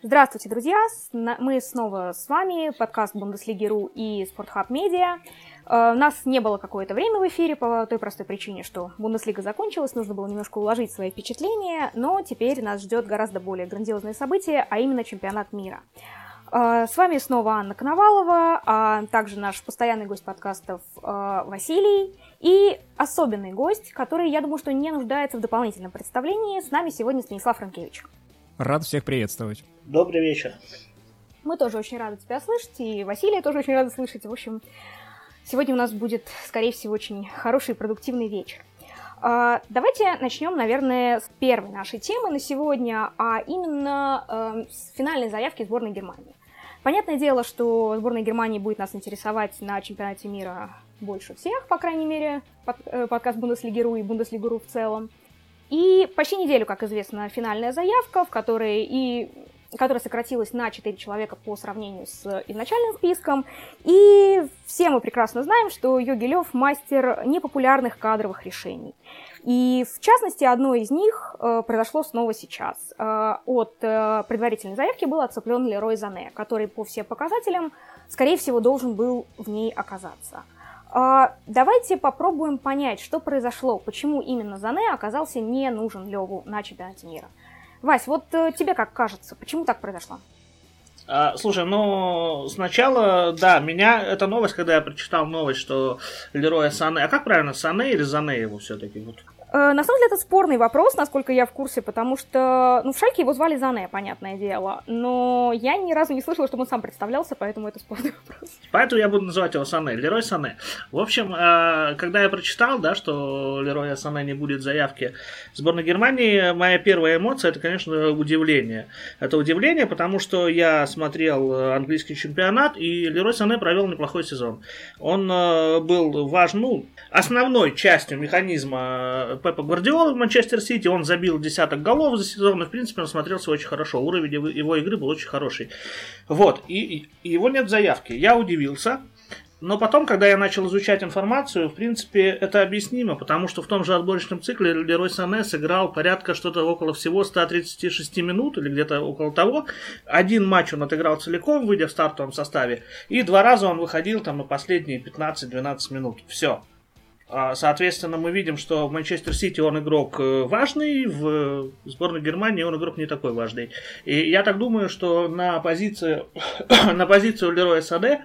Здравствуйте, друзья! Мы снова с вами, подкаст Бундеслиги.ру и Спортхаб Медиа. Э, нас не было какое-то время в эфире по той простой причине, что Бундеслига закончилась, нужно было немножко уложить свои впечатления, но теперь нас ждет гораздо более грандиозное событие, а именно чемпионат мира. Э, с вами снова Анна Коновалова, а также наш постоянный гость подкастов э, Василий и особенный гость, который, я думаю, что не нуждается в дополнительном представлении. С нами сегодня Станислав Франкевич. Рад всех приветствовать. Добрый вечер. Мы тоже очень рады тебя слышать, и Василия тоже очень рада слышать. В общем, сегодня у нас будет, скорее всего, очень хороший и продуктивный вечер. А, давайте начнем, наверное, с первой нашей темы на сегодня, а именно э, с финальной заявки сборной Германии. Понятное дело, что сборная Германии будет нас интересовать на чемпионате мира больше всех, по крайней мере, под, э, подкаст Бундеслигеру и Бундеслигеру в целом. И почти неделю, как известно, финальная заявка, в которой и которая сократилась на 4 человека по сравнению с изначальным списком. И все мы прекрасно знаем, что Йоги Лев мастер непопулярных кадровых решений. И в частности, одно из них э, произошло снова сейчас. Э, от э, предварительной заявки был отцеплен Лерой Зане, который по всем показателям, скорее всего, должен был в ней оказаться. А, давайте попробуем понять, что произошло, почему именно Зане оказался не нужен Леву на чемпионате мира. Вась, вот э, тебе как кажется, почему так произошло? А, слушай, ну, сначала, да, меня эта новость, когда я прочитал новость, что Лероя Сане, а как правильно, Сане или Зане его все-таки? Вот. Э, на самом деле это спорный вопрос, насколько я в курсе, потому что, ну, в Шальке его звали Зане, понятное дело, но я ни разу не слышала, чтобы он сам представлялся, поэтому это спорный вопрос. Поэтому я буду называть его Сане, Лерой Сане. В общем, э, когда я прочитал, да, что Лероя Сане не будет заявки сборной Германии, моя первая эмоция, это, конечно, удивление. Это удивление, потому что я смотрел английский чемпионат, и Лерой Сане провел неплохой сезон. Он э, был важен, ну, основной частью механизма Пепа Гвардиола в Манчестер Сити, он забил десяток голов за сезон, и, в принципе, он смотрелся очень хорошо. Уровень его игры был очень хороший. Вот, и, и его нет в заявке. Я удивился. Но потом, когда я начал изучать информацию, в принципе, это объяснимо, потому что в том же отборочном цикле Лерой Сане сыграл порядка что-то около всего 136 минут, или где-то около того. Один матч он отыграл целиком, выйдя в стартовом составе, и два раза он выходил там на последние 15-12 минут. Все. А, соответственно, мы видим, что в Манчестер Сити он игрок э, важный, в сборной Германии он игрок не такой важный. И я так думаю, что на позицию, на позицию Лероя Саде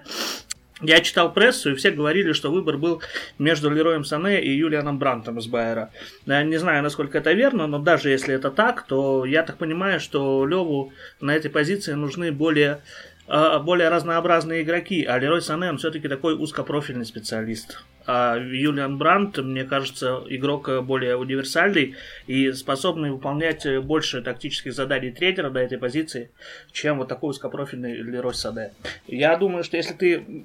я читал прессу, и все говорили, что выбор был между Лероем Сане и Юлианом Брантом из Байера. Я не знаю, насколько это верно, но даже если это так, то я так понимаю, что Леву на этой позиции нужны более более разнообразные игроки, а Лерой Сане, он все-таки такой узкопрофильный специалист. А Юлиан Брандт, мне кажется, игрок более универсальный и способный выполнять больше тактических заданий тренера на этой позиции, чем вот такой узкопрофильный Лерой Сане. Я думаю, что если ты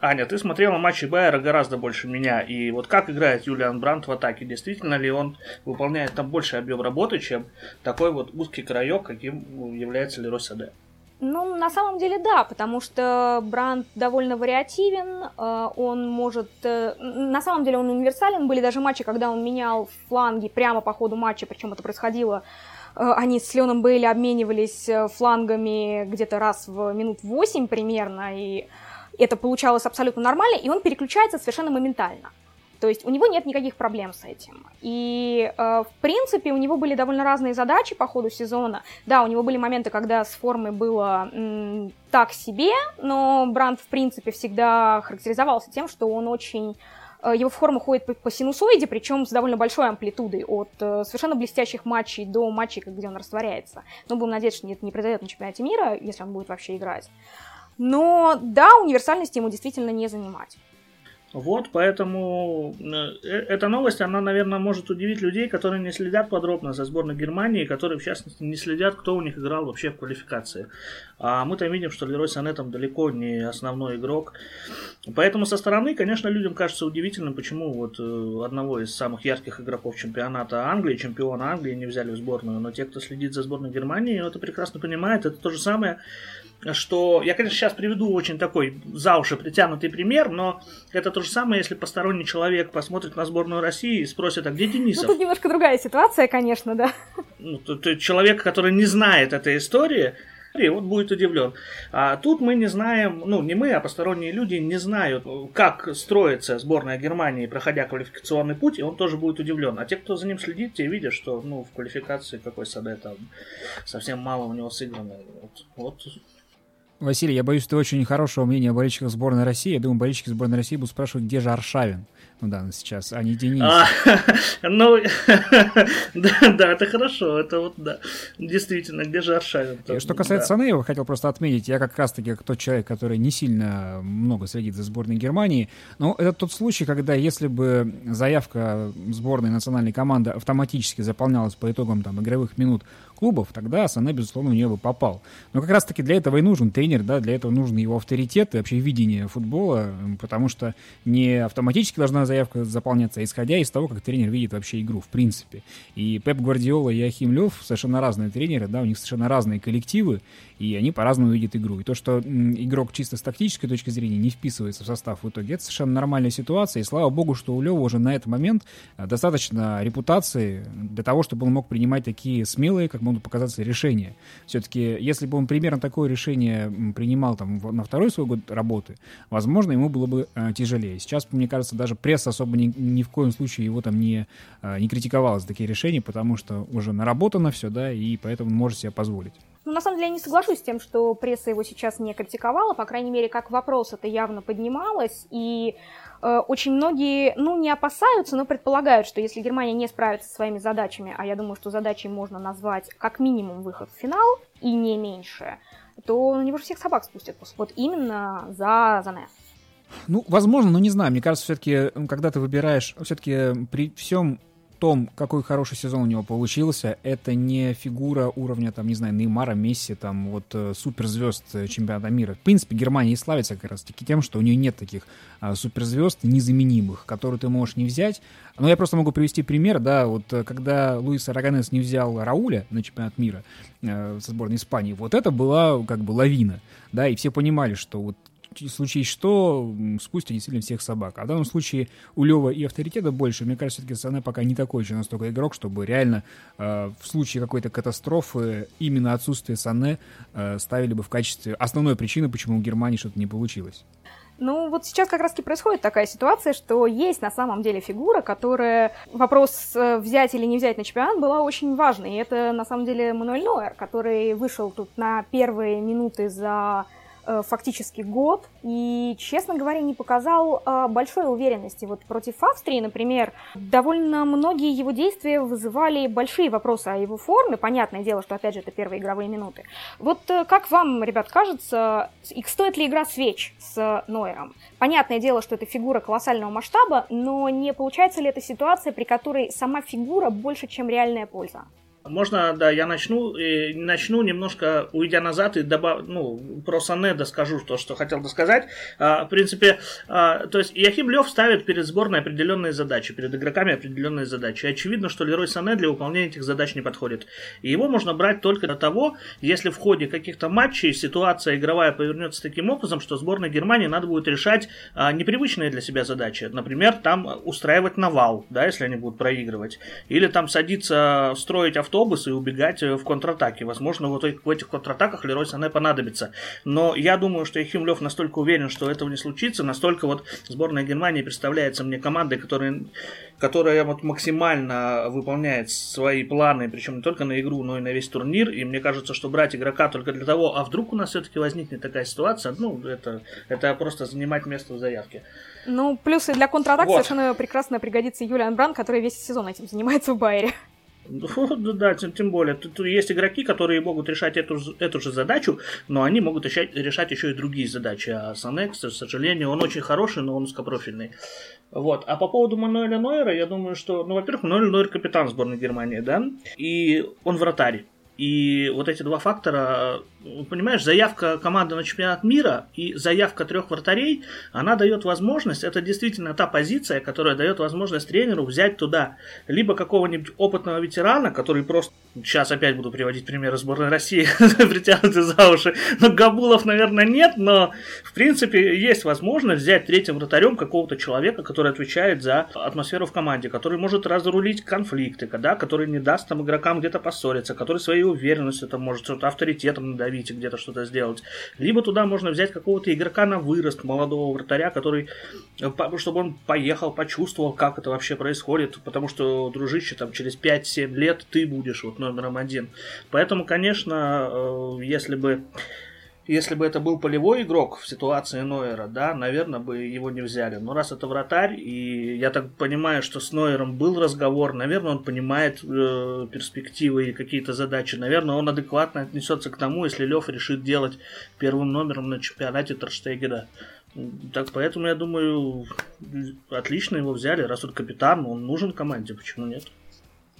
Аня, ты смотрела матчи Байера гораздо больше меня. И вот как играет Юлиан Брандт в атаке? Действительно ли он выполняет там больше объем работы, чем такой вот узкий краек, каким является Лерой Саде? Ну, на самом деле, да, потому что Бранд довольно вариативен, э, он может... Э, на самом деле он универсален, были даже матчи, когда он менял фланги прямо по ходу матча, причем это происходило э, они с Леоном Бейли обменивались флангами где-то раз в минут 8 примерно, и это получалось абсолютно нормально, и он переключается совершенно моментально. То есть у него нет никаких проблем с этим. И, э, в принципе, у него были довольно разные задачи по ходу сезона. Да, у него были моменты, когда с формой было м, так себе, но Бранд, в принципе, всегда характеризовался тем, что он очень э, его форма ходит по, синусоиде, причем с довольно большой амплитудой, от э, совершенно блестящих матчей до матчей, где он растворяется. Но будем надеяться, что это не произойдет на чемпионате мира, если он будет вообще играть. Но да, универсальности ему действительно не занимать. Вот, поэтому э, э, эта новость, она, наверное, может удивить людей, которые не следят подробно за сборной Германии, которые, в частности, не следят, кто у них играл вообще в квалификации. А мы-то видим, что Лерой Сане там далеко не основной игрок. Поэтому со стороны, конечно, людям кажется удивительным, почему вот э, одного из самых ярких игроков чемпионата Англии, чемпиона Англии, не взяли в сборную. Но те, кто следит за сборной Германии, это прекрасно понимает. Это то же самое, что я, конечно, сейчас приведу очень такой за уши притянутый пример, но это то же самое, если посторонний человек посмотрит на сборную России и спросит, а где Денисов? Ну, тут немножко другая ситуация, конечно, да. Ну, то человек, который не знает этой истории, и вот будет удивлен. А тут мы не знаем, ну не мы, а посторонние люди не знают, как строится сборная Германии, проходя квалификационный путь, и он тоже будет удивлен. А те, кто за ним следит, те видят, что ну, в квалификации какой Саде там совсем мало у него сыграно. Вот, вот Василий, я боюсь, ты очень хорошего мнения о болельщиках сборной России. Я думаю, болельщики сборной России будут спрашивать, где же Аршавин ну да, сейчас, а не Денис. А, ну, да, да, это хорошо, это вот, да, действительно, где же Аршавин? Что касается да. Санеева, хотел просто отметить, я как раз-таки тот человек, который не сильно много следит за сборной Германии, но это тот случай, когда если бы заявка сборной национальной команды автоматически заполнялась по итогам там игровых минут клубов, тогда Сане, безусловно, в нее бы попал. Но как раз-таки для этого и нужен тренер, да, для этого нужен его авторитет и вообще видение футбола, потому что не автоматически должна заявка заполняться, а исходя из того, как тренер видит вообще игру, в принципе. И Пеп Гвардиола и Ахим Лев совершенно разные тренеры, да, у них совершенно разные коллективы, и они по-разному видят игру. И то, что игрок чисто с тактической точки зрения не вписывается в состав в итоге, это совершенно нормальная ситуация, и слава богу, что у Лева уже на этот момент э, достаточно репутации для того, чтобы он мог принимать такие смелые, как могут показаться, решения. Все-таки, если бы он примерно такое решение принимал там на второй свой год работы, возможно, ему было бы э, тяжелее. Сейчас, мне кажется, даже пресса особо ни, ни в коем случае его там не, э, не критиковала за такие решения, потому что уже наработано все, да, и поэтому он может себе позволить. Ну, на самом деле, я не соглашусь с тем, что пресса его сейчас не критиковала, по крайней мере, как вопрос это явно поднималось, и очень многие, ну, не опасаются, но предполагают, что если Германия не справится со своими задачами, а я думаю, что задачей можно назвать как минимум выход в финал, и не меньше, то на него же всех собак спустят. Вот именно за Зане. Ну, возможно, но не знаю. Мне кажется, все-таки, когда ты выбираешь, все-таки при всем том, какой хороший сезон у него получился, это не фигура уровня, там, не знаю, Неймара, Месси, там, вот, э, суперзвезд э, чемпионата мира. В принципе, Германия и славится как раз-таки тем, что у нее нет таких а, суперзвезд незаменимых, которые ты можешь не взять. Но я просто могу привести пример, да, вот, э, когда Луис Араганес не взял Рауля на чемпионат мира э, со сборной Испании, вот это была, как бы, лавина, да, и все понимали, что вот случись что, спустят действительно всех собак. А в данном случае у Лева и авторитета больше. Мне кажется, все-таки Сане пока не такой еще настолько игрок, чтобы реально э, в случае какой-то катастрофы именно отсутствие Сане э, ставили бы в качестве основной причины, почему у Германии что-то не получилось. Ну, вот сейчас как раз-таки происходит такая ситуация, что есть на самом деле фигура, которая... Вопрос э, взять или не взять на чемпионат была очень важной. И это на самом деле Мануэль Нойер, который вышел тут на первые минуты за фактически год, и, честно говоря, не показал э, большой уверенности. Вот против Австрии, например, довольно многие его действия вызывали большие вопросы о его форме. Понятное дело, что, опять же, это первые игровые минуты. Вот э, как вам, ребят, кажется, и стоит ли игра свеч с Нойером? Понятное дело, что это фигура колоссального масштаба, но не получается ли это ситуация, при которой сама фигура больше, чем реальная польза? Можно, да, я начну, и начну немножко, уйдя назад, и добав, ну, про Санеда скажу то, что хотел бы сказать. А, в принципе, а, то есть Яхим Лев ставит перед сборной определенные задачи, перед игроками определенные задачи. Очевидно, что Лерой Сане для выполнения этих задач не подходит. И его можно брать только до того, если в ходе каких-то матчей ситуация игровая повернется таким образом, что сборной Германии надо будет решать а, непривычные для себя задачи. Например, там устраивать навал, да, если они будут проигрывать. Или там садиться, строить авто автобус и убегать э, в контратаке. Возможно, вот в этих контратаках Лерой Сане понадобится. Но я думаю, что Ехим Лев настолько уверен, что этого не случится, настолько вот сборная Германии представляется мне командой, которая, которая вот максимально выполняет свои планы, причем не только на игру, но и на весь турнир. И мне кажется, что брать игрока только для того, а вдруг у нас все-таки возникнет такая ситуация, ну, это, это просто занимать место в заявке. Ну, плюсы для контратак вот. совершенно прекрасно пригодится Юлиан Бран, который весь сезон этим занимается в Байере. Ну, да, тем, более. Тут есть игроки, которые могут решать эту, эту же задачу, но они могут решать, решать еще и другие задачи. А Санекс, к сожалению, он очень хороший, но он узкопрофильный. Вот. А по поводу Мануэля Нойера, я думаю, что, ну, во-первых, Мануэль Нойер капитан сборной Германии, да, и он вратарь. И вот эти два фактора понимаешь, заявка команды на чемпионат мира и заявка трех вратарей, она дает возможность, это действительно та позиция, которая дает возможность тренеру взять туда либо какого-нибудь опытного ветерана, который просто, сейчас опять буду приводить примеры сборной России, притянуты за уши, но Габулов, наверное, нет, но в принципе есть возможность взять третьим вратарем какого-то человека, который отвечает за атмосферу в команде, который может разрулить конфликты, да, который не даст там игрокам где-то поссориться, который свои уверенность, это может что-то авторитетом надавить и где-то что-то сделать. Либо туда можно взять какого-то игрока на вырост, молодого вратаря, который, э, чтобы он поехал, почувствовал, как это вообще происходит, потому что, дружище, там через 5-7 лет ты будешь вот номером один. Поэтому, конечно, э, если бы если бы это был полевой игрок в ситуации Нойера, да, наверное, бы его не взяли. Но раз это вратарь, и я так понимаю, что с Нойером был разговор, наверное, он понимает э, перспективы и какие-то задачи. Наверное, он адекватно отнесется к тому, если Лев решит делать первым номером на чемпионате Торштегера. Так поэтому я думаю, отлично его взяли, раз он капитан, он нужен команде, почему нет?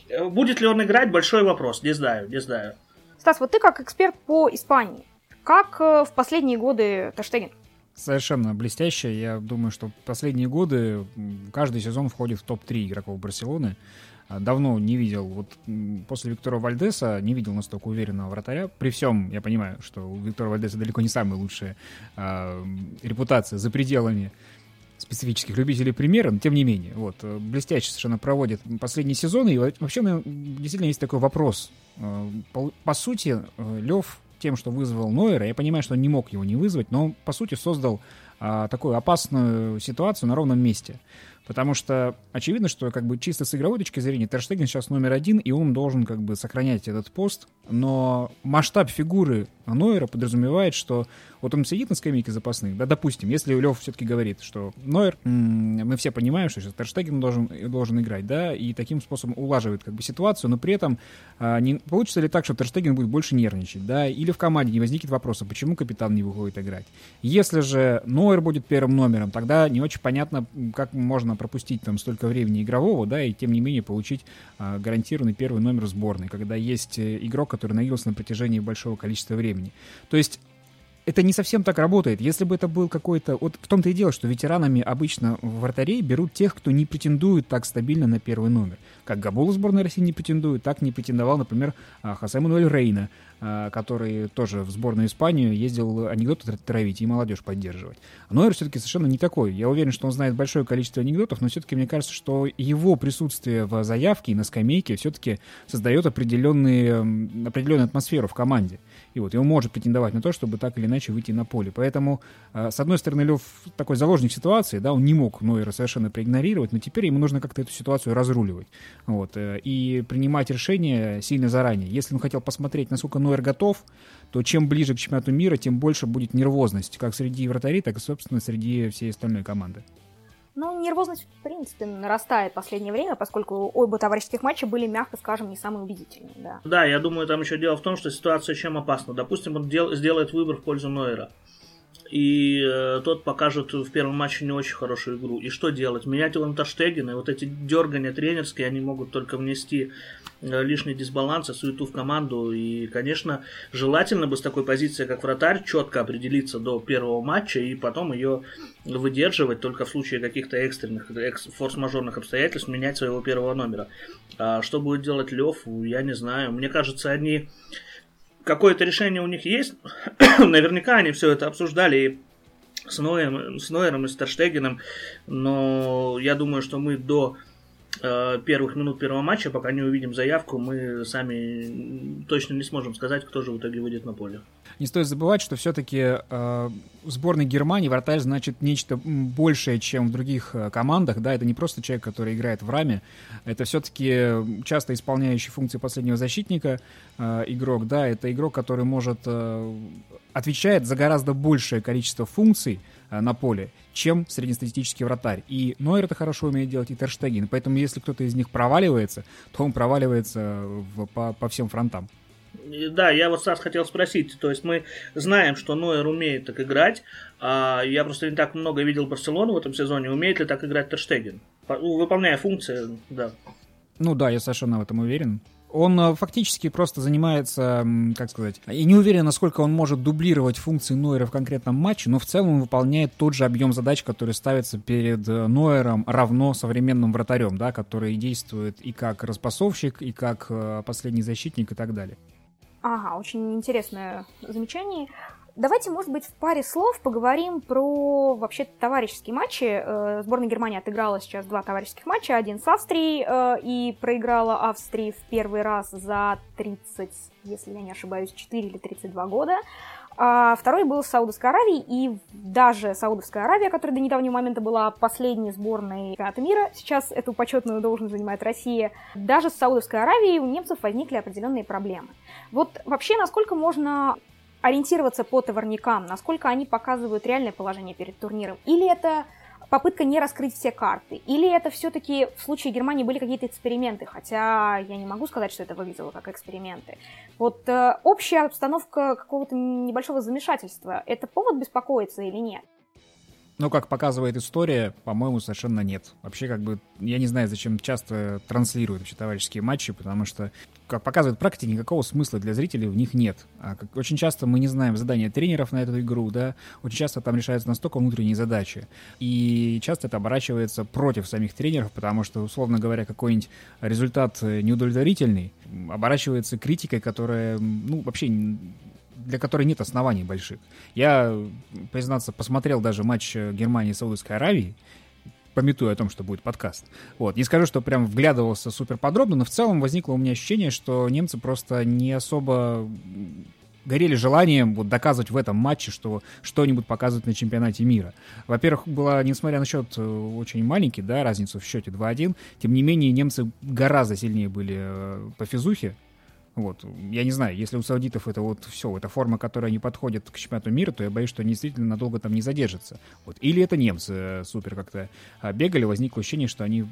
Э, будет ли он играть, большой вопрос, не знаю, не знаю. Стас, вот ты как эксперт по Испании, как э, в последние годы Таштеген? Совершенно блестяще. Я думаю, что последние годы каждый сезон входит в топ-3 игроков Барселоны. А, давно не видел, вот после Виктора Вальдеса не видел настолько уверенного вратаря. При всем, я понимаю, что у Виктора Вальдеса далеко не самая лучшая э, репутация за пределами специфических любителей примера, но тем не менее, вот, э, блестяще совершенно проводит последние сезоны. И вообще, действительно есть такой вопрос. По, по сути, Лев тем, что вызвал Нойера. Я понимаю, что он не мог его не вызвать, но по сути, создал а, такую опасную ситуацию на ровном месте. Потому что очевидно, что как бы чисто с игровой точки зрения Терштеген сейчас номер один, и он должен как бы сохранять этот пост. Но масштаб фигуры Нойера подразумевает, что вот он сидит на скамейке запасных, да, допустим, если Лев все-таки говорит, что Нойер, мы все понимаем, что сейчас Терштеген должен, должен играть, да, и таким способом улаживает как бы ситуацию, но при этом а, не получится ли так, что Терштеген будет больше нервничать, да, или в команде не возникнет вопроса, почему капитан не выходит играть. Если же Нойер будет первым номером, тогда не очень понятно, как можно пропустить там столько времени игрового, да, и тем не менее получить а, гарантированный первый номер сборной, когда есть э, игрок, который наигрался на протяжении большого количества времени. То есть это не совсем так работает. Если бы это был какой-то... Вот в том-то и дело, что ветеранами обычно в вратарей берут тех, кто не претендует так стабильно на первый номер. Как Габула сборной России не претендует, так не претендовал, например, а, Хосе Мануэль Рейна, а, который тоже в сборную Испанию ездил анекдоты травить и молодежь поддерживать. А Нойер все-таки совершенно не такой. Я уверен, что он знает большое количество анекдотов, но все-таки мне кажется, что его присутствие в заявке и на скамейке все-таки создает определенные, определенную атмосферу в команде. И вот, он может претендовать на то, чтобы так или иначе выйти на поле. Поэтому, э, с одной стороны, Лев такой заложник ситуации, да, он не мог Нойера совершенно проигнорировать, но теперь ему нужно как-то эту ситуацию разруливать. Вот, э, и принимать решения сильно заранее. Если он хотел посмотреть, насколько Нойер готов, то чем ближе к чемпионату мира, тем больше будет нервозность, как среди вратарей, так и, собственно, среди всей остальной команды. Ну, нервозность, в принципе, нарастает в последнее время, поскольку оба товарищеских матча были, мягко скажем, не самые убедительные, да. Да, я думаю, там еще дело в том, что ситуация чем опасна. Допустим, он дел, сделает выбор в пользу Нойера. И э, тот покажет в первом матче не очень хорошую игру. И что делать? Менять его на Таштегина, и вот эти дергания тренерские, они могут только внести Э, лишний дисбаланс, суету в команду. И, конечно, желательно бы с такой позиции, как вратарь, четко определиться до первого матча и потом ее выдерживать только в случае каких-то экстренных, экс, форс-мажорных обстоятельств, менять своего первого номера. А что будет делать Лев, я не знаю. Мне кажется, они... Какое-то решение у них есть. Наверняка они все это обсуждали и с Ноем, с Нойером и Старштегеном, но я думаю, что мы до первых минут первого матча, пока не увидим заявку, мы сами точно не сможем сказать, кто же в итоге выйдет на поле. Не стоит забывать, что все-таки э, в сборной Германии вратарь значит нечто большее, чем в других э, командах. Да, это не просто человек, который играет в раме, это все-таки часто исполняющий функции последнего защитника э, игрок. Да, это игрок, который может э, отвечает за гораздо большее количество функций э, на поле, чем среднестатистический вратарь. И Нойер это хорошо умеет делать, и Терштеген. Поэтому если кто-то из них проваливается, то он проваливается в, по, по всем фронтам. Да, я вот Стас хотел спросить, то есть мы знаем, что Нойер умеет так играть, а я просто не так много видел Барселону в этом сезоне, умеет ли так играть Терштеген, выполняя функции, да. Ну да, я совершенно в этом уверен. Он э, фактически просто занимается, как сказать, я не уверен, насколько он может дублировать функции Нойера в конкретном матче, но в целом он выполняет тот же объем задач, который ставится перед э, Нойером равно современным вратарем, да, который действует и как распасовщик, и как э, последний защитник и так далее. Ага, очень интересное замечание. Давайте, может быть, в паре слов поговорим про вообще товарищеские матчи. Э, сборная Германии отыграла сейчас два товарищеских матча. Один с Австрией э, и проиграла Австрии в первый раз за 30, если я не ошибаюсь, 4 или 32 года. А второй был с Саудовской Аравией, и даже Саудовская Аравия, которая до недавнего момента была последней сборной чемпионата мира, сейчас эту почетную должность занимает Россия, даже с Саудовской Аравией у немцев возникли определенные проблемы. Вот вообще, насколько можно ориентироваться по товарникам, насколько они показывают реальное положение перед турниром, или это попытка не раскрыть все карты? Или это все-таки в случае Германии были какие-то эксперименты, хотя я не могу сказать, что это выглядело как эксперименты. Вот э, общая обстановка какого-то небольшого замешательства, это повод беспокоиться или нет? Ну, как показывает история, по-моему, совершенно нет. Вообще, как бы, я не знаю, зачем часто транслируют вообще товарищеские матчи, потому что, как показывает практика, никакого смысла для зрителей в них нет. А как, очень часто мы не знаем задания тренеров на эту игру, да, очень часто там решаются настолько внутренние задачи. И часто это оборачивается против самих тренеров, потому что, условно говоря, какой-нибудь результат неудовлетворительный оборачивается критикой, которая, ну, вообще для которой нет оснований больших. Я, признаться, посмотрел даже матч Германии и Саудовской Аравии, пометуя о том, что будет подкаст. Вот. Не скажу, что прям вглядывался супер подробно, но в целом возникло у меня ощущение, что немцы просто не особо горели желанием вот доказывать в этом матче, что что-нибудь показывают на чемпионате мира. Во-первых, была, несмотря на счет э, очень маленький, да, разницу в счете 2-1, тем не менее немцы гораздо сильнее были э, по физухе, вот. Я не знаю, если у саудитов это вот все, это форма, которая не подходит к чемпионату мира, то я боюсь, что они действительно надолго там не задержатся. Вот. Или это немцы э, супер как-то а, бегали, возникло ощущение, что они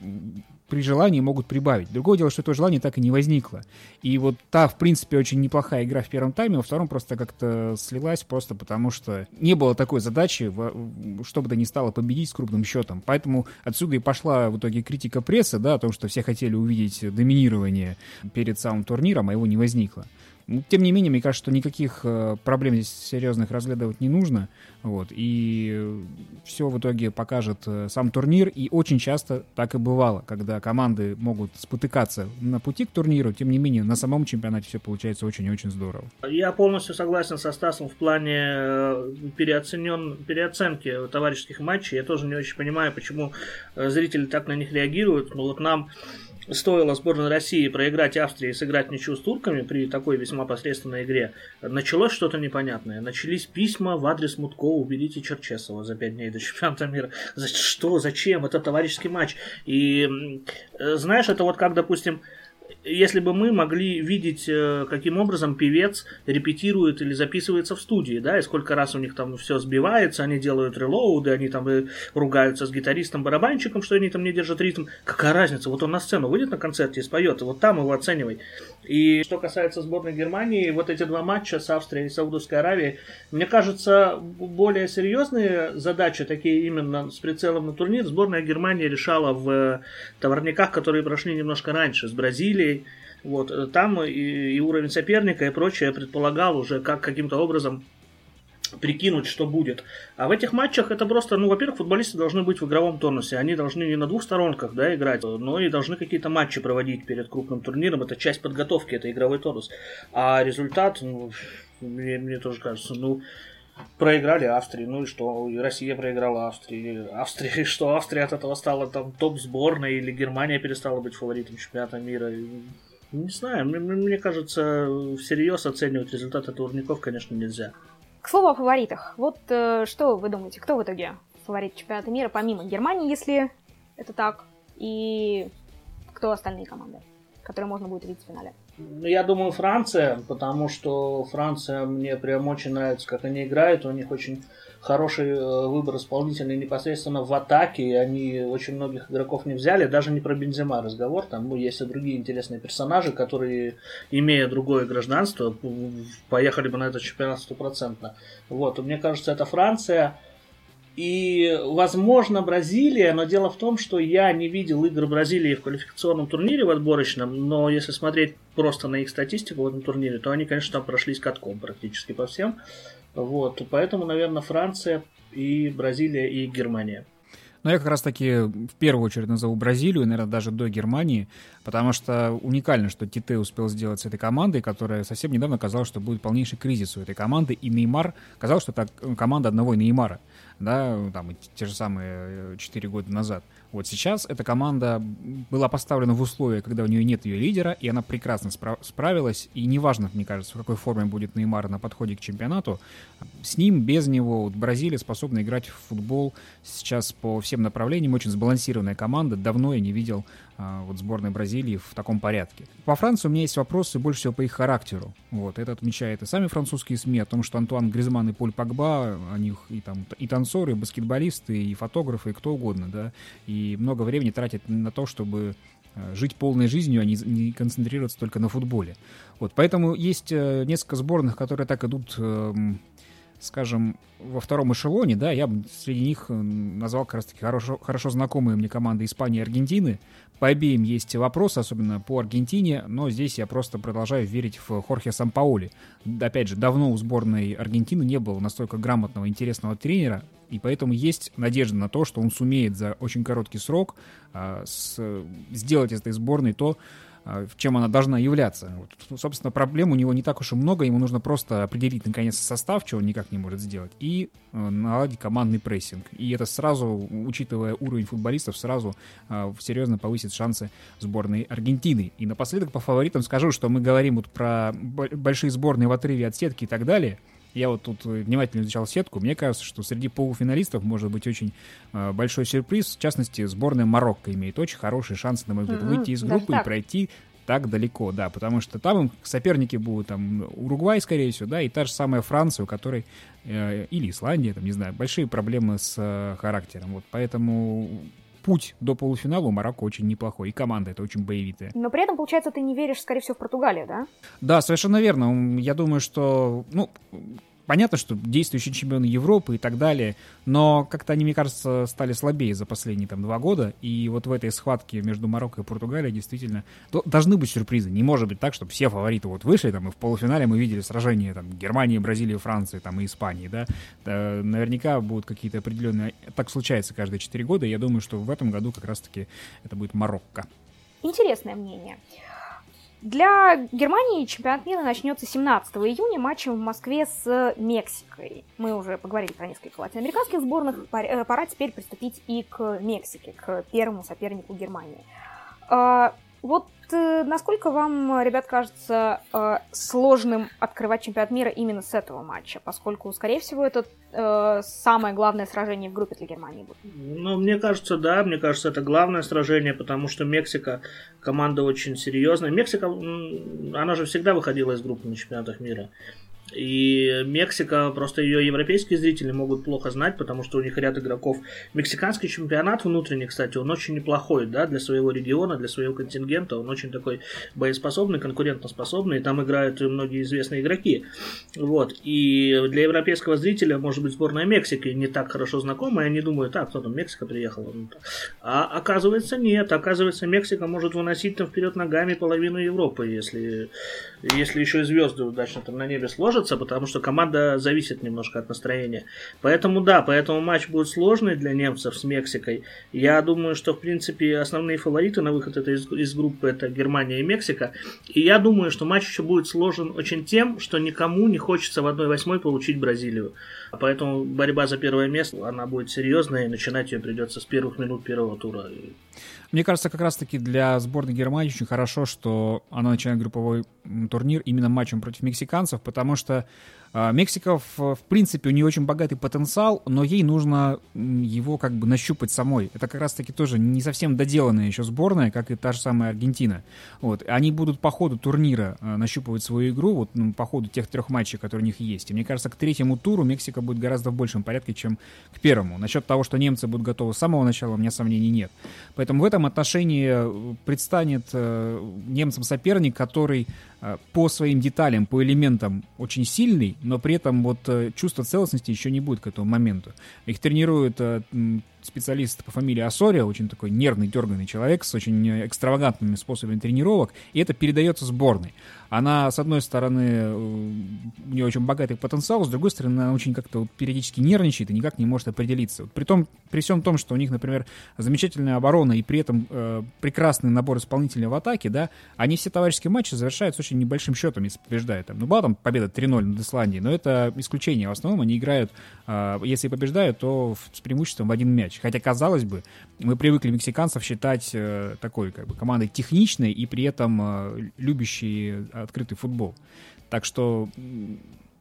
при желании могут прибавить. Другое дело, что это желание так и не возникло. И вот та, в принципе, очень неплохая игра в первом тайме, во втором просто как-то слилась, просто потому что не было такой задачи, чтобы то не стало победить с крупным счетом. Поэтому отсюда и пошла в итоге критика прессы, да, о том, что все хотели увидеть доминирование перед самым турниром, а его не не возникло. Ну, тем не менее, мне кажется, что никаких э, проблем здесь серьезных разглядывать не нужно. Вот, и все в итоге покажет э, сам турнир. И очень часто так и бывало, когда команды могут спотыкаться на пути к турниру. Тем не менее, на самом чемпионате все получается очень и очень здорово. Я полностью согласен со Стасом в плане э, переоценен, переоценки товарищеских матчей. Я тоже не очень понимаю, почему зрители так на них реагируют. Но вот нам стоило сборной России проиграть Австрии и сыграть ничью с турками при такой весьма посредственной игре, началось что-то непонятное. Начались письма в адрес Мутко «Уберите Черчесова за пять дней до чемпионата мира». За что? Зачем? Это товарищеский матч. И знаешь, это вот как, допустим, если бы мы могли видеть, э, каким образом певец репетирует или записывается в студии, да, и сколько раз у них там все сбивается, они делают релоуды, они там и ругаются с гитаристом-барабанщиком, что они там не держат ритм. Какая разница? Вот он на сцену выйдет на концерте и споет, и вот там его оценивай. И что касается сборной Германии, вот эти два матча с Австрией и Саудовской Аравией, мне кажется, более серьезные задачи, такие именно с прицелом на турнир, сборная Германии решала в товарниках, которые прошли немножко раньше, с Бразилией. Вот, там и, и уровень соперника и прочее предполагал уже, как каким-то образом прикинуть, что будет. А в этих матчах это просто, ну, во-первых, футболисты должны быть в игровом тонусе. Они должны не на двух сторонках, да, играть, но и должны какие-то матчи проводить перед крупным турниром. Это часть подготовки, это игровой тонус. А результат, ну, мне, мне тоже кажется, ну, проиграли Австрии, ну и что, и Россия проиграла Австрии, Австрия, что, Австрия от этого стала там топ-сборной, или Германия перестала быть фаворитом чемпионата мира, не знаю, мне, мне кажется, всерьез оценивать результаты турников, конечно, нельзя. К слову о фаворитах. Вот э, что вы думаете, кто в итоге фаворит чемпионата мира, помимо Германии, если это так, и кто остальные команды, которые можно будет увидеть в финале? Ну, я думаю, Франция, потому что Франция мне прям очень нравится, как они играют. У них очень хороший э, выбор исполнителей непосредственно в атаке, они очень многих игроков не взяли, даже не про Бензема разговор, там ну, есть и другие интересные персонажи, которые, имея другое гражданство, поехали бы на этот чемпионат стопроцентно. Вот, мне кажется, это Франция, и, возможно, Бразилия, но дело в том, что я не видел игр Бразилии в квалификационном турнире в отборочном, но если смотреть просто на их статистику в этом турнире, то они, конечно, там прошлись катком практически по всем. Вот, поэтому, наверное, Франция и Бразилия и Германия. Но я как раз-таки в первую очередь назову Бразилию, наверное, даже до Германии, потому что уникально, что Тите успел сделать с этой командой, которая совсем недавно казалось, что будет полнейший кризис у этой команды, и Неймар, казалось, что это команда одного Неймара, да, там, те же самые 4 года назад. Вот сейчас эта команда была поставлена в условия, когда у нее нет ее лидера, и она прекрасно спра- справилась. И неважно, мне кажется, в какой форме будет Неймар на подходе к чемпионату, с ним, без него, вот Бразилия способна играть в футбол сейчас по всем направлениям. Очень сбалансированная команда. Давно я не видел вот сборной Бразилии в таком порядке. По Франции у меня есть вопросы больше всего по их характеру. Вот, это отмечают и сами французские СМИ о том, что Антуан Гризман и Поль Погба, они и там и танцоры, и баскетболисты, и фотографы, и кто угодно, да, и много времени тратят на то, чтобы а, жить полной жизнью, а не, не концентрироваться только на футболе. Вот, поэтому есть э, несколько сборных, которые так идут эм, скажем, во втором эшелоне, да, я бы среди них э, назвал как раз-таки хорошо, хорошо знакомые мне команды Испании и Аргентины. По обеим есть вопросы, особенно по Аргентине, но здесь я просто продолжаю верить в Хорхе Сампаоли. Опять же, давно у сборной Аргентины не было настолько грамотного, интересного тренера, и поэтому есть надежда на то, что он сумеет за очень короткий срок а, с, сделать из этой сборной то, чем она должна являться. Вот, ну, собственно, проблем у него не так уж и много, ему нужно просто определить наконец состав, чего он никак не может сделать, и э, наладить командный прессинг. И это сразу, учитывая уровень футболистов, сразу э, серьезно повысит шансы сборной Аргентины. И напоследок по фаворитам скажу, что мы говорим вот про большие сборные в отрыве от сетки и так далее – я вот тут внимательно изучал сетку. Мне кажется, что среди полуфиналистов может быть очень э, большой сюрприз. В частности, сборная Марокко имеет очень хорошие шансы, на мой взгляд, выйти из группы и пройти так далеко, да, потому что там соперники будут там Уругвай, скорее всего, да, и та же самая Франция, у которой э, или Исландия, там, не знаю, большие проблемы с э, характером, вот, поэтому путь до полуфинала у Марокко очень неплохой, и команда это очень боевитая. Но при этом, получается, ты не веришь, скорее всего, в Португалию, да? Да, совершенно верно. Я думаю, что, ну, Понятно, что действующие чемпионы Европы и так далее, но как-то они, мне кажется, стали слабее за последние там два года, и вот в этой схватке между Марокко и Португалией действительно должны быть сюрпризы. Не может быть так, чтобы все фавориты вот вышли, там, и в полуфинале мы видели сражение там Германии, Бразилии, Франции, там, и Испании, да. наверняка будут какие-то определенные... Так случается каждые четыре года, и я думаю, что в этом году как раз-таки это будет Марокко. Интересное мнение. Для Германии чемпионат мира начнется 17 июня матчем в Москве с Мексикой. Мы уже поговорили про несколько латиноамериканских сборных. Э, пора теперь приступить и к Мексике, к первому сопернику Германии. Вот э, насколько вам, ребят, кажется э, сложным открывать чемпионат мира именно с этого матча, поскольку, скорее всего, это э, самое главное сражение в группе для Германии будет? Ну, мне кажется, да, мне кажется, это главное сражение, потому что Мексика команда очень серьезная. Мексика, она же всегда выходила из группы на чемпионатах мира. И Мексика, просто ее европейские зрители могут плохо знать, потому что у них ряд игроков. Мексиканский чемпионат внутренний, кстати, он очень неплохой, да, для своего региона, для своего контингента. Он очень такой боеспособный, конкурентоспособный, и там играют многие известные игроки. Вот. И для европейского зрителя, может быть, сборная Мексики не так хорошо знакома, и они думают, так, кто там, Мексика приехала. А оказывается, нет. Оказывается, Мексика может выносить там вперед ногами половину Европы, если, если еще и звезды удачно там на небе сложатся сложится, потому что команда зависит немножко от настроения. Поэтому да, поэтому матч будет сложный для немцев с Мексикой. Я думаю, что в принципе основные фавориты на выход этой из, из группы это Германия и Мексика. И я думаю, что матч еще будет сложен очень тем, что никому не хочется в 1-8 получить Бразилию. Поэтому борьба за первое место, она будет серьезная, и начинать ее придется с первых минут первого тура. Мне кажется, как раз-таки для сборной Германии очень хорошо, что она начинает групповой турнир именно матчем против мексиканцев, потому что Мексика, в, в принципе, у нее очень богатый потенциал, но ей нужно его как бы нащупать самой. Это как раз-таки тоже не совсем доделанная еще сборная, как и та же самая Аргентина. Вот. Они будут по ходу турнира а, нащупывать свою игру, вот ну, по ходу тех трех матчей, которые у них есть. И мне кажется, к третьему туру Мексика будет гораздо в большем порядке, чем к первому. Насчет того, что немцы будут готовы с самого начала, у меня сомнений нет. Поэтому в этом отношении э, предстанет э, немцам соперник, который э, по своим деталям, по элементам очень сильный, но при этом вот э, чувство целостности еще не будет к этому моменту. Их тренируют э, специалист по фамилии Асория, очень такой нервный, дерганный человек с очень э, экстравагантными способами тренировок, и это передается сборной. Она, с одной стороны, у нее очень богатый потенциал, с другой стороны, она очень как-то вот периодически нервничает и никак не может определиться. Вот при, том, при всем том, что у них, например, замечательная оборона и при этом э, прекрасный набор исполнителей в атаке, да, они все товарищеские матчи завершаются очень небольшим счетом, если побеждают. Там, ну, была там победа 3-0 над Исландией, но это исключение. В основном они играют, э, если побеждают, то с преимуществом в один мяч. Хотя, казалось бы, мы привыкли мексиканцев считать э, такой как бы, командой техничной и при этом э, любящей открытый футбол. Так что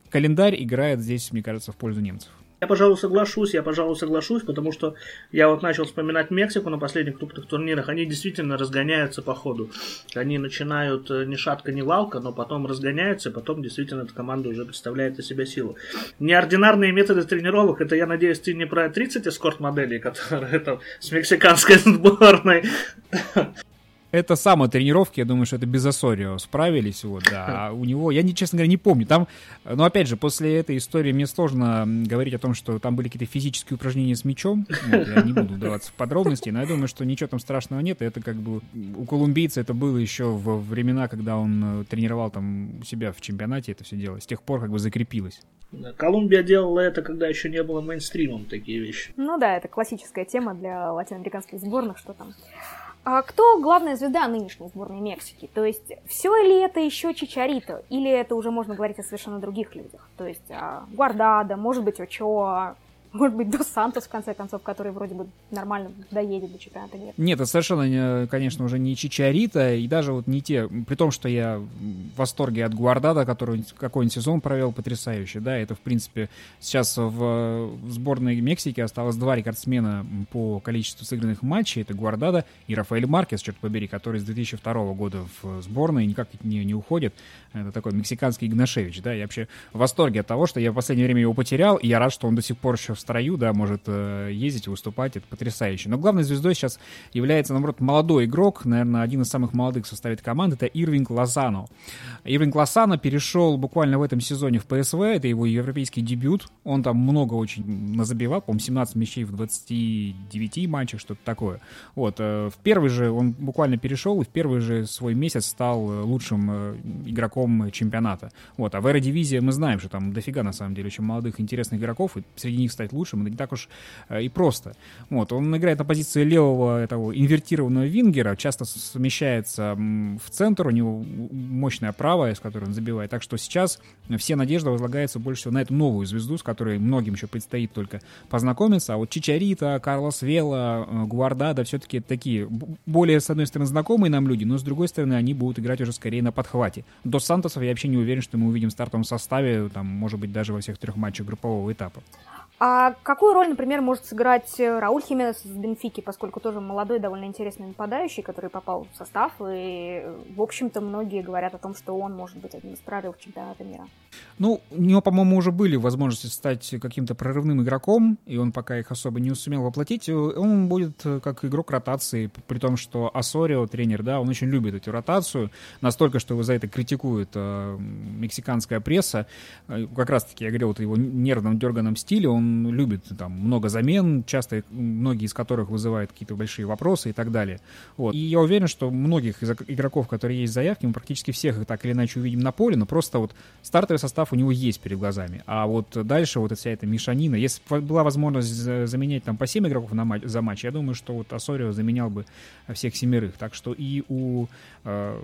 календарь играет здесь, мне кажется, в пользу немцев. Я, пожалуй, соглашусь, я, пожалуй, соглашусь, потому что я вот начал вспоминать Мексику на последних крупных турнирах, они действительно разгоняются по ходу. Они начинают э, ни шатка, ни валка, но потом разгоняются, и потом действительно эта команда уже представляет из себя силу. Неординарные методы тренировок, это, я надеюсь, ты не про 30 эскорт-моделей, которые это с мексиканской сборной это самотренировки, я думаю, что это без Осорио справились, вот, да. А у него, я, не, честно говоря, не помню. Там, но опять же, после этой истории мне сложно говорить о том, что там были какие-то физические упражнения с мячом. Вот, я не буду вдаваться в подробности, но я думаю, что ничего там страшного нет. Это как бы у колумбийца это было еще во времена, когда он э, тренировал там у себя в чемпионате это все дело. С тех пор как бы закрепилось. Колумбия делала это, когда еще не было мейнстримом такие вещи. Ну да, это классическая тема для латиноамериканских сборных, что там а кто главная звезда нынешней сборной Мексики? То есть все ли это еще Чичарито? Или это уже можно говорить о совершенно других людях? То есть а, Гвардада, может быть, Очоа, может быть, Дос Сантос, в конце концов, который вроде бы нормально доедет до чемпионата мира. Нет, это совершенно, конечно, уже не Чичарита, и даже вот не те, при том, что я в восторге от Гуардада, который какой-нибудь сезон провел потрясающий, да, это, в принципе, сейчас в сборной Мексики осталось два рекордсмена по количеству сыгранных матчей, это Гуардада и Рафаэль Маркес, черт побери, который с 2002 года в сборной никак не, не уходит, это такой мексиканский Игнашевич, да, я вообще в восторге от того, что я в последнее время его потерял, и я рад, что он до сих пор еще в строю, да, может э, ездить, выступать, это потрясающе. Но главной звездой сейчас является, наоборот, молодой игрок, наверное, один из самых молодых в составе это Ирвинг Лозано. Ирвинг Лозано перешел буквально в этом сезоне в ПСВ, это его европейский дебют, он там много очень назабивал, по-моему, 17 мячей в 29 матчах, что-то такое. Вот, э, в первый же он буквально перешел, и в первый же свой месяц стал э, лучшим игроком чемпионата. Вот, а в Эро-дивизии мы знаем, что там дофига, на самом деле, очень молодых, интересных игроков, и среди них стать лучшим, это не так уж и просто. Вот, он играет на позиции левого этого инвертированного вингера, часто смещается в центр, у него мощная правая, с которой он забивает, так что сейчас все надежды возлагаются больше всего на эту новую звезду, с которой многим еще предстоит только познакомиться, а вот Чичарита, Карлос Вела, э, Гуардада все-таки такие более, с одной стороны, знакомые нам люди, но с другой стороны, они будут играть уже скорее на подхвате. До Сантосов я вообще не уверен, что мы увидим в стартовом составе, там, может быть, даже во всех трех матчах группового этапа. А какую роль, например, может сыграть э, Рауль Хименес из Бенфики, поскольку тоже молодой, довольно интересный нападающий, который попал в состав, и, в общем-то, многие говорят о том, что он может быть одним из прорывов чемпионата мира. Ну, у него, по-моему, уже были возможности стать каким-то прорывным игроком, и он пока их особо не сумел воплотить. Он будет э, как игрок ротации, при том, что Асорио, тренер, да, он очень любит эту ротацию, настолько, что его за это критикует э, мексиканская пресса. Э, как раз-таки, я говорил, вот его нервном, дерганом стиле, он любит там много замен, часто многие из которых вызывают какие-то большие вопросы и так далее. Вот. И я уверен, что многих из игроков, которые есть в заявке, мы практически всех их так или иначе увидим на поле, но просто вот стартовый состав у него есть перед глазами. А вот дальше вот вся эта мешанина, если была возможность заменять там по 7 игроков на матч, за матч, я думаю, что вот Асорио заменял бы всех семерых. Так что и у, э,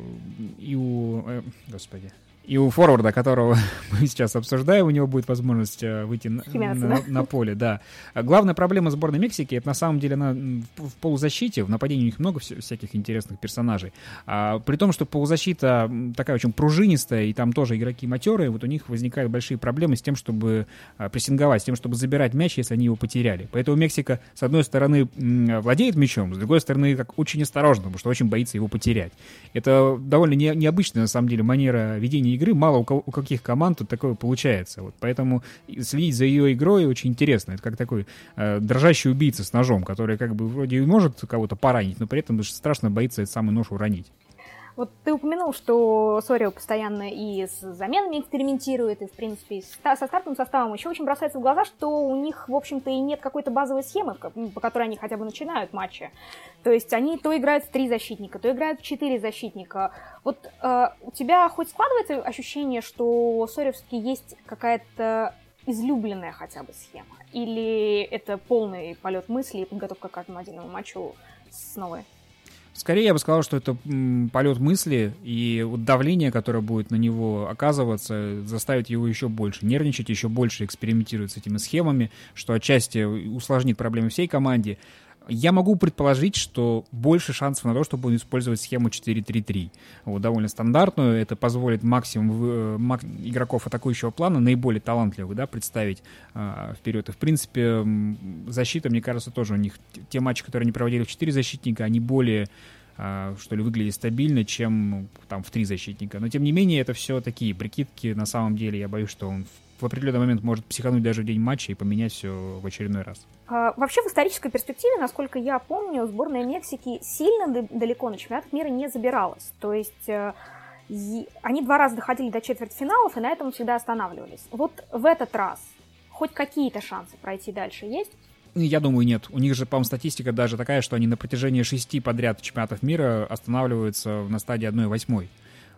и у, э, господи, и у форварда, которого мы сейчас обсуждаем, у него будет возможность э, выйти на, на, на поле, да. Главная проблема сборной Мексики, это на самом деле она в полузащите, в нападении у них много всяких интересных персонажей. А, при том, что полузащита такая очень пружинистая, и там тоже игроки матерые, вот у них возникают большие проблемы с тем, чтобы а, прессинговать, с тем, чтобы забирать мяч, если они его потеряли. Поэтому Мексика, с одной стороны, владеет мячом, с другой стороны, как очень осторожно, потому что очень боится его потерять. Это довольно не, необычная, на самом деле, манера ведения игры мало у, у каких команд тут такое получается. Вот поэтому следить за ее игрой очень интересно. Это как такой э, дрожащий убийца с ножом, который как бы вроде и может кого-то поранить, но при этом страшно боится этот самый нож уронить. Вот ты упомянул, что Сорио постоянно и с заменами экспериментирует, и, в принципе, со стартовым составом еще очень бросается в глаза, что у них, в общем-то, и нет какой-то базовой схемы, по которой они хотя бы начинают матчи. То есть они то играют в три защитника, то играют в четыре защитника. Вот э, у тебя хоть складывается ощущение, что у Сорио все-таки есть какая-то излюбленная хотя бы схема? Или это полный полет мысли и подготовка к каждому отдельному матчу с новой? Скорее, я бы сказал, что это полет мысли, и вот давление, которое будет на него оказываться, заставит его еще больше нервничать, еще больше экспериментировать с этими схемами, что отчасти усложнит проблемы всей команде. Я могу предположить, что больше шансов на то, чтобы он использовать схему 4-3-3. Вот, довольно стандартную. Это позволит максимум э, мак, игроков атакующего плана, наиболее талантливых, да, представить э, вперед. И, в принципе, защита, мне кажется, тоже у них... Те матчи, которые они проводили в 4 защитника, они более а, что ли, выглядит стабильно, чем там в три защитника. Но, тем не менее, это все такие прикидки. На самом деле, я боюсь, что он в определенный момент может психануть даже в день матча и поменять все в очередной раз. А, вообще, в исторической перспективе, насколько я помню, сборная Мексики сильно далеко на чемпионат мира не забиралась. То есть э, они два раза доходили до четвертьфиналов и на этом всегда останавливались. Вот в этот раз хоть какие-то шансы пройти дальше есть? Я думаю, нет. У них же, по-моему, статистика даже такая, что они на протяжении шести подряд чемпионатов мира останавливаются на стадии 1-8.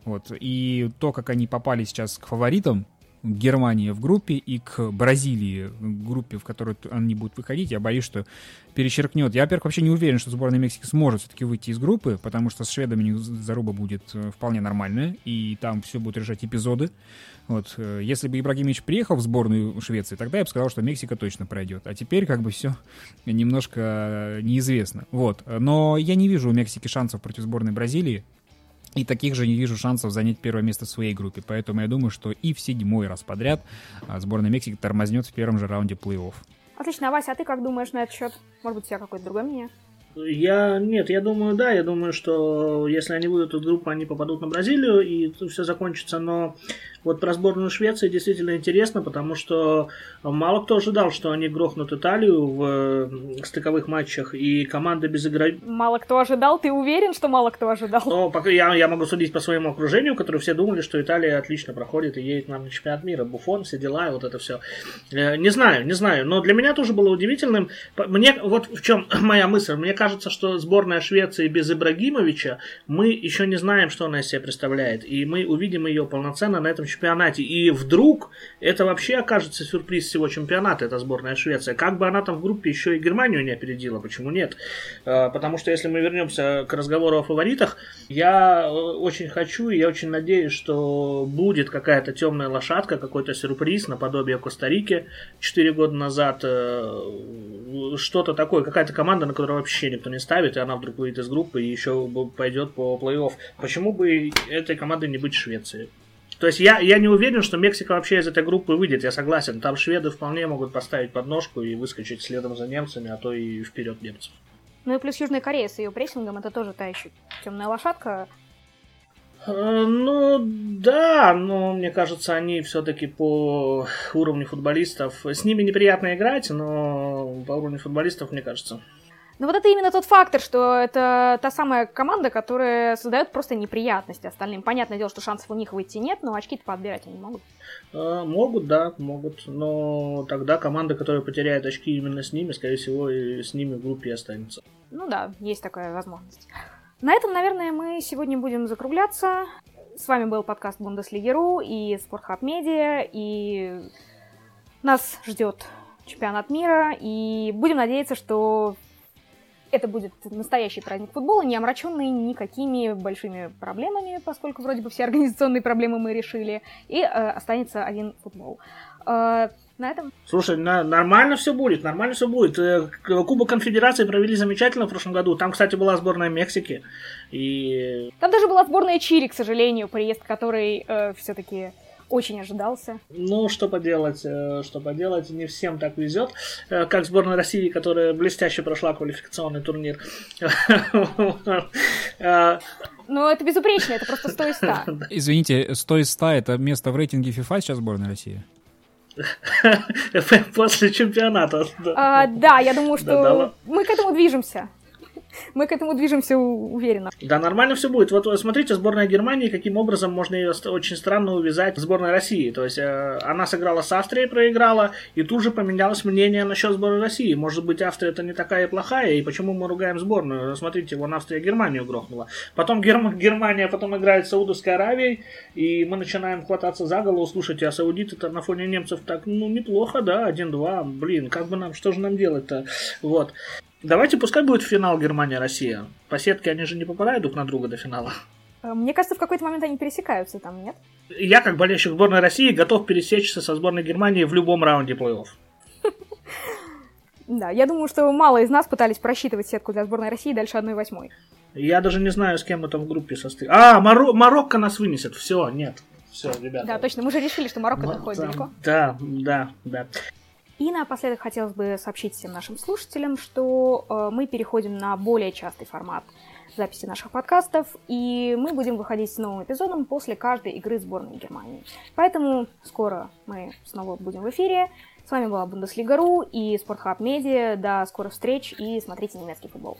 Вот. И то, как они попали сейчас к фаворитам, Германии в группе и к Бразилии группе, в которую они будут выходить, я боюсь, что перечеркнет. Я, во-первых, вообще не уверен, что сборная Мексики сможет все-таки выйти из группы, потому что с шведами заруба будет э, вполне нормальная, и там все будут решать эпизоды. Вот. Э, если бы Ибрагимович приехал в сборную Швеции, тогда я бы сказал, что Мексика точно пройдет. А теперь как бы все немножко неизвестно. Вот. Но я не вижу у Мексики шансов против сборной Бразилии. И таких же не вижу шансов занять первое место в своей группе. Поэтому я думаю, что и в седьмой раз подряд а, сборная Мексики тормознет в первом же раунде плей-офф. Отлично, а Вася, а ты как думаешь на этот счет? Может быть, у тебя какое-то другое мнение? Я нет, я думаю, да, я думаю, что если они выйдут из группы, они попадут на Бразилию и все закончится. Но вот про сборную Швеции действительно интересно, потому что мало кто ожидал, что они грохнут Италию в стыковых матчах, и команда без игры... Мало кто ожидал? Ты уверен, что мало кто ожидал? Ну, пока я, я могу судить по своему окружению, которые все думали, что Италия отлично проходит и едет на чемпионат мира. Буфон, все дела, и вот это все. Э, не знаю, не знаю, но для меня тоже было удивительным. Мне, вот в чем моя мысль. Мне кажется, что сборная Швеции без Ибрагимовича, мы еще не знаем, что она из себя представляет, и мы увидим ее полноценно на этом чемпионате. И вдруг это вообще окажется сюрприз всего чемпионата, эта сборная Швеция. Как бы она там в группе еще и Германию не опередила, почему нет? А, потому что если мы вернемся к разговору о фаворитах, я э, очень хочу и я очень надеюсь, что будет какая-то темная лошадка, какой-то сюрприз наподобие Коста-Рики 4 года назад, э, что-то такое, какая-то команда, на которую вообще никто не ставит, и она вдруг выйдет из группы и еще пойдет по плей-офф. Почему бы этой командой не быть Швецией? То есть я, я не уверен, что Мексика вообще из этой группы выйдет, я согласен. Там шведы вполне могут поставить подножку и выскочить следом за немцами, а то и вперед немцев. Ну и плюс Южная Корея с ее прессингом, это тоже та еще темная лошадка. Э, ну да, но мне кажется, они все-таки по уровню футболистов. С ними неприятно играть, но по уровню футболистов, мне кажется, но вот это именно тот фактор, что это та самая команда, которая создает просто неприятности остальным. Понятное дело, что шансов у них выйти нет, но очки-то подбирать они могут. А, могут, да, могут. Но тогда команда, которая потеряет очки именно с ними, скорее всего, и с ними в группе останется. Ну да, есть такая возможность. На этом, наверное, мы сегодня будем закругляться. С вами был подкаст Бундеслигеру и Спортхаб Медиа, и нас ждет чемпионат мира, и будем надеяться, что это будет настоящий праздник футбола, не омраченный никакими большими проблемами, поскольку вроде бы все организационные проблемы мы решили, и э, останется один футбол. Э, на этом. Слушай, на, нормально все будет, нормально все будет. Э, Кубок конфедерации провели замечательно в прошлом году. Там, кстати, была сборная Мексики. И... Там даже была сборная Чили, к сожалению, приезд которой э, все-таки очень ожидался. Ну, что поделать, э, что поделать, не всем так везет, э, как сборная России, которая блестяще прошла квалификационный турнир. Ну, это безупречно, это просто 100 из 100. Извините, 100 из 100 это место в рейтинге FIFA сейчас сборной России? После чемпионата. А, да, я думаю, что мы к этому движемся. Мы к этому движемся уверенно. Да, нормально все будет. Вот смотрите, сборная Германии, каким образом можно ее очень странно увязать с сборной России. То есть э, она сыграла с Австрией, проиграла, и тут же поменялось мнение насчет сборной России. Может быть, Австрия это не такая плохая, и почему мы ругаем сборную? Смотрите, вон Австрия Германию грохнула. Потом Герм... Германия потом играет с Саудовской Аравией, и мы начинаем хвататься за голову. Слушайте, а саудиты-то на фоне немцев так, ну, неплохо, да, 1-2. Блин, как бы нам, что же нам делать-то? Вот. Давайте, пускай будет финал Германия-Россия. По сетке они же не попадают друг на друга до финала. Э, мне кажется, в какой-то момент они пересекаются там, нет? Я, как болельщик сборной России, готов пересечься со сборной Германии в любом раунде плей-офф. Да, я думаю, что мало из нас пытались просчитывать сетку для сборной России дальше 1-8. Я даже не знаю, с кем мы там в группе состоим. А, Маро- Марокко нас вынесет. Все, нет. Все, ребята. Да, точно. Мы же решили, что Марокко находится далеко. Да, да, да. И напоследок хотелось бы сообщить всем нашим слушателям, что э, мы переходим на более частый формат записи наших подкастов, и мы будем выходить с новым эпизодом после каждой игры сборной Германии. Поэтому скоро мы снова будем в эфире. С вами была Бундеслига.ру и Спортхаб Медиа. До скорых встреч и смотрите немецкий футбол.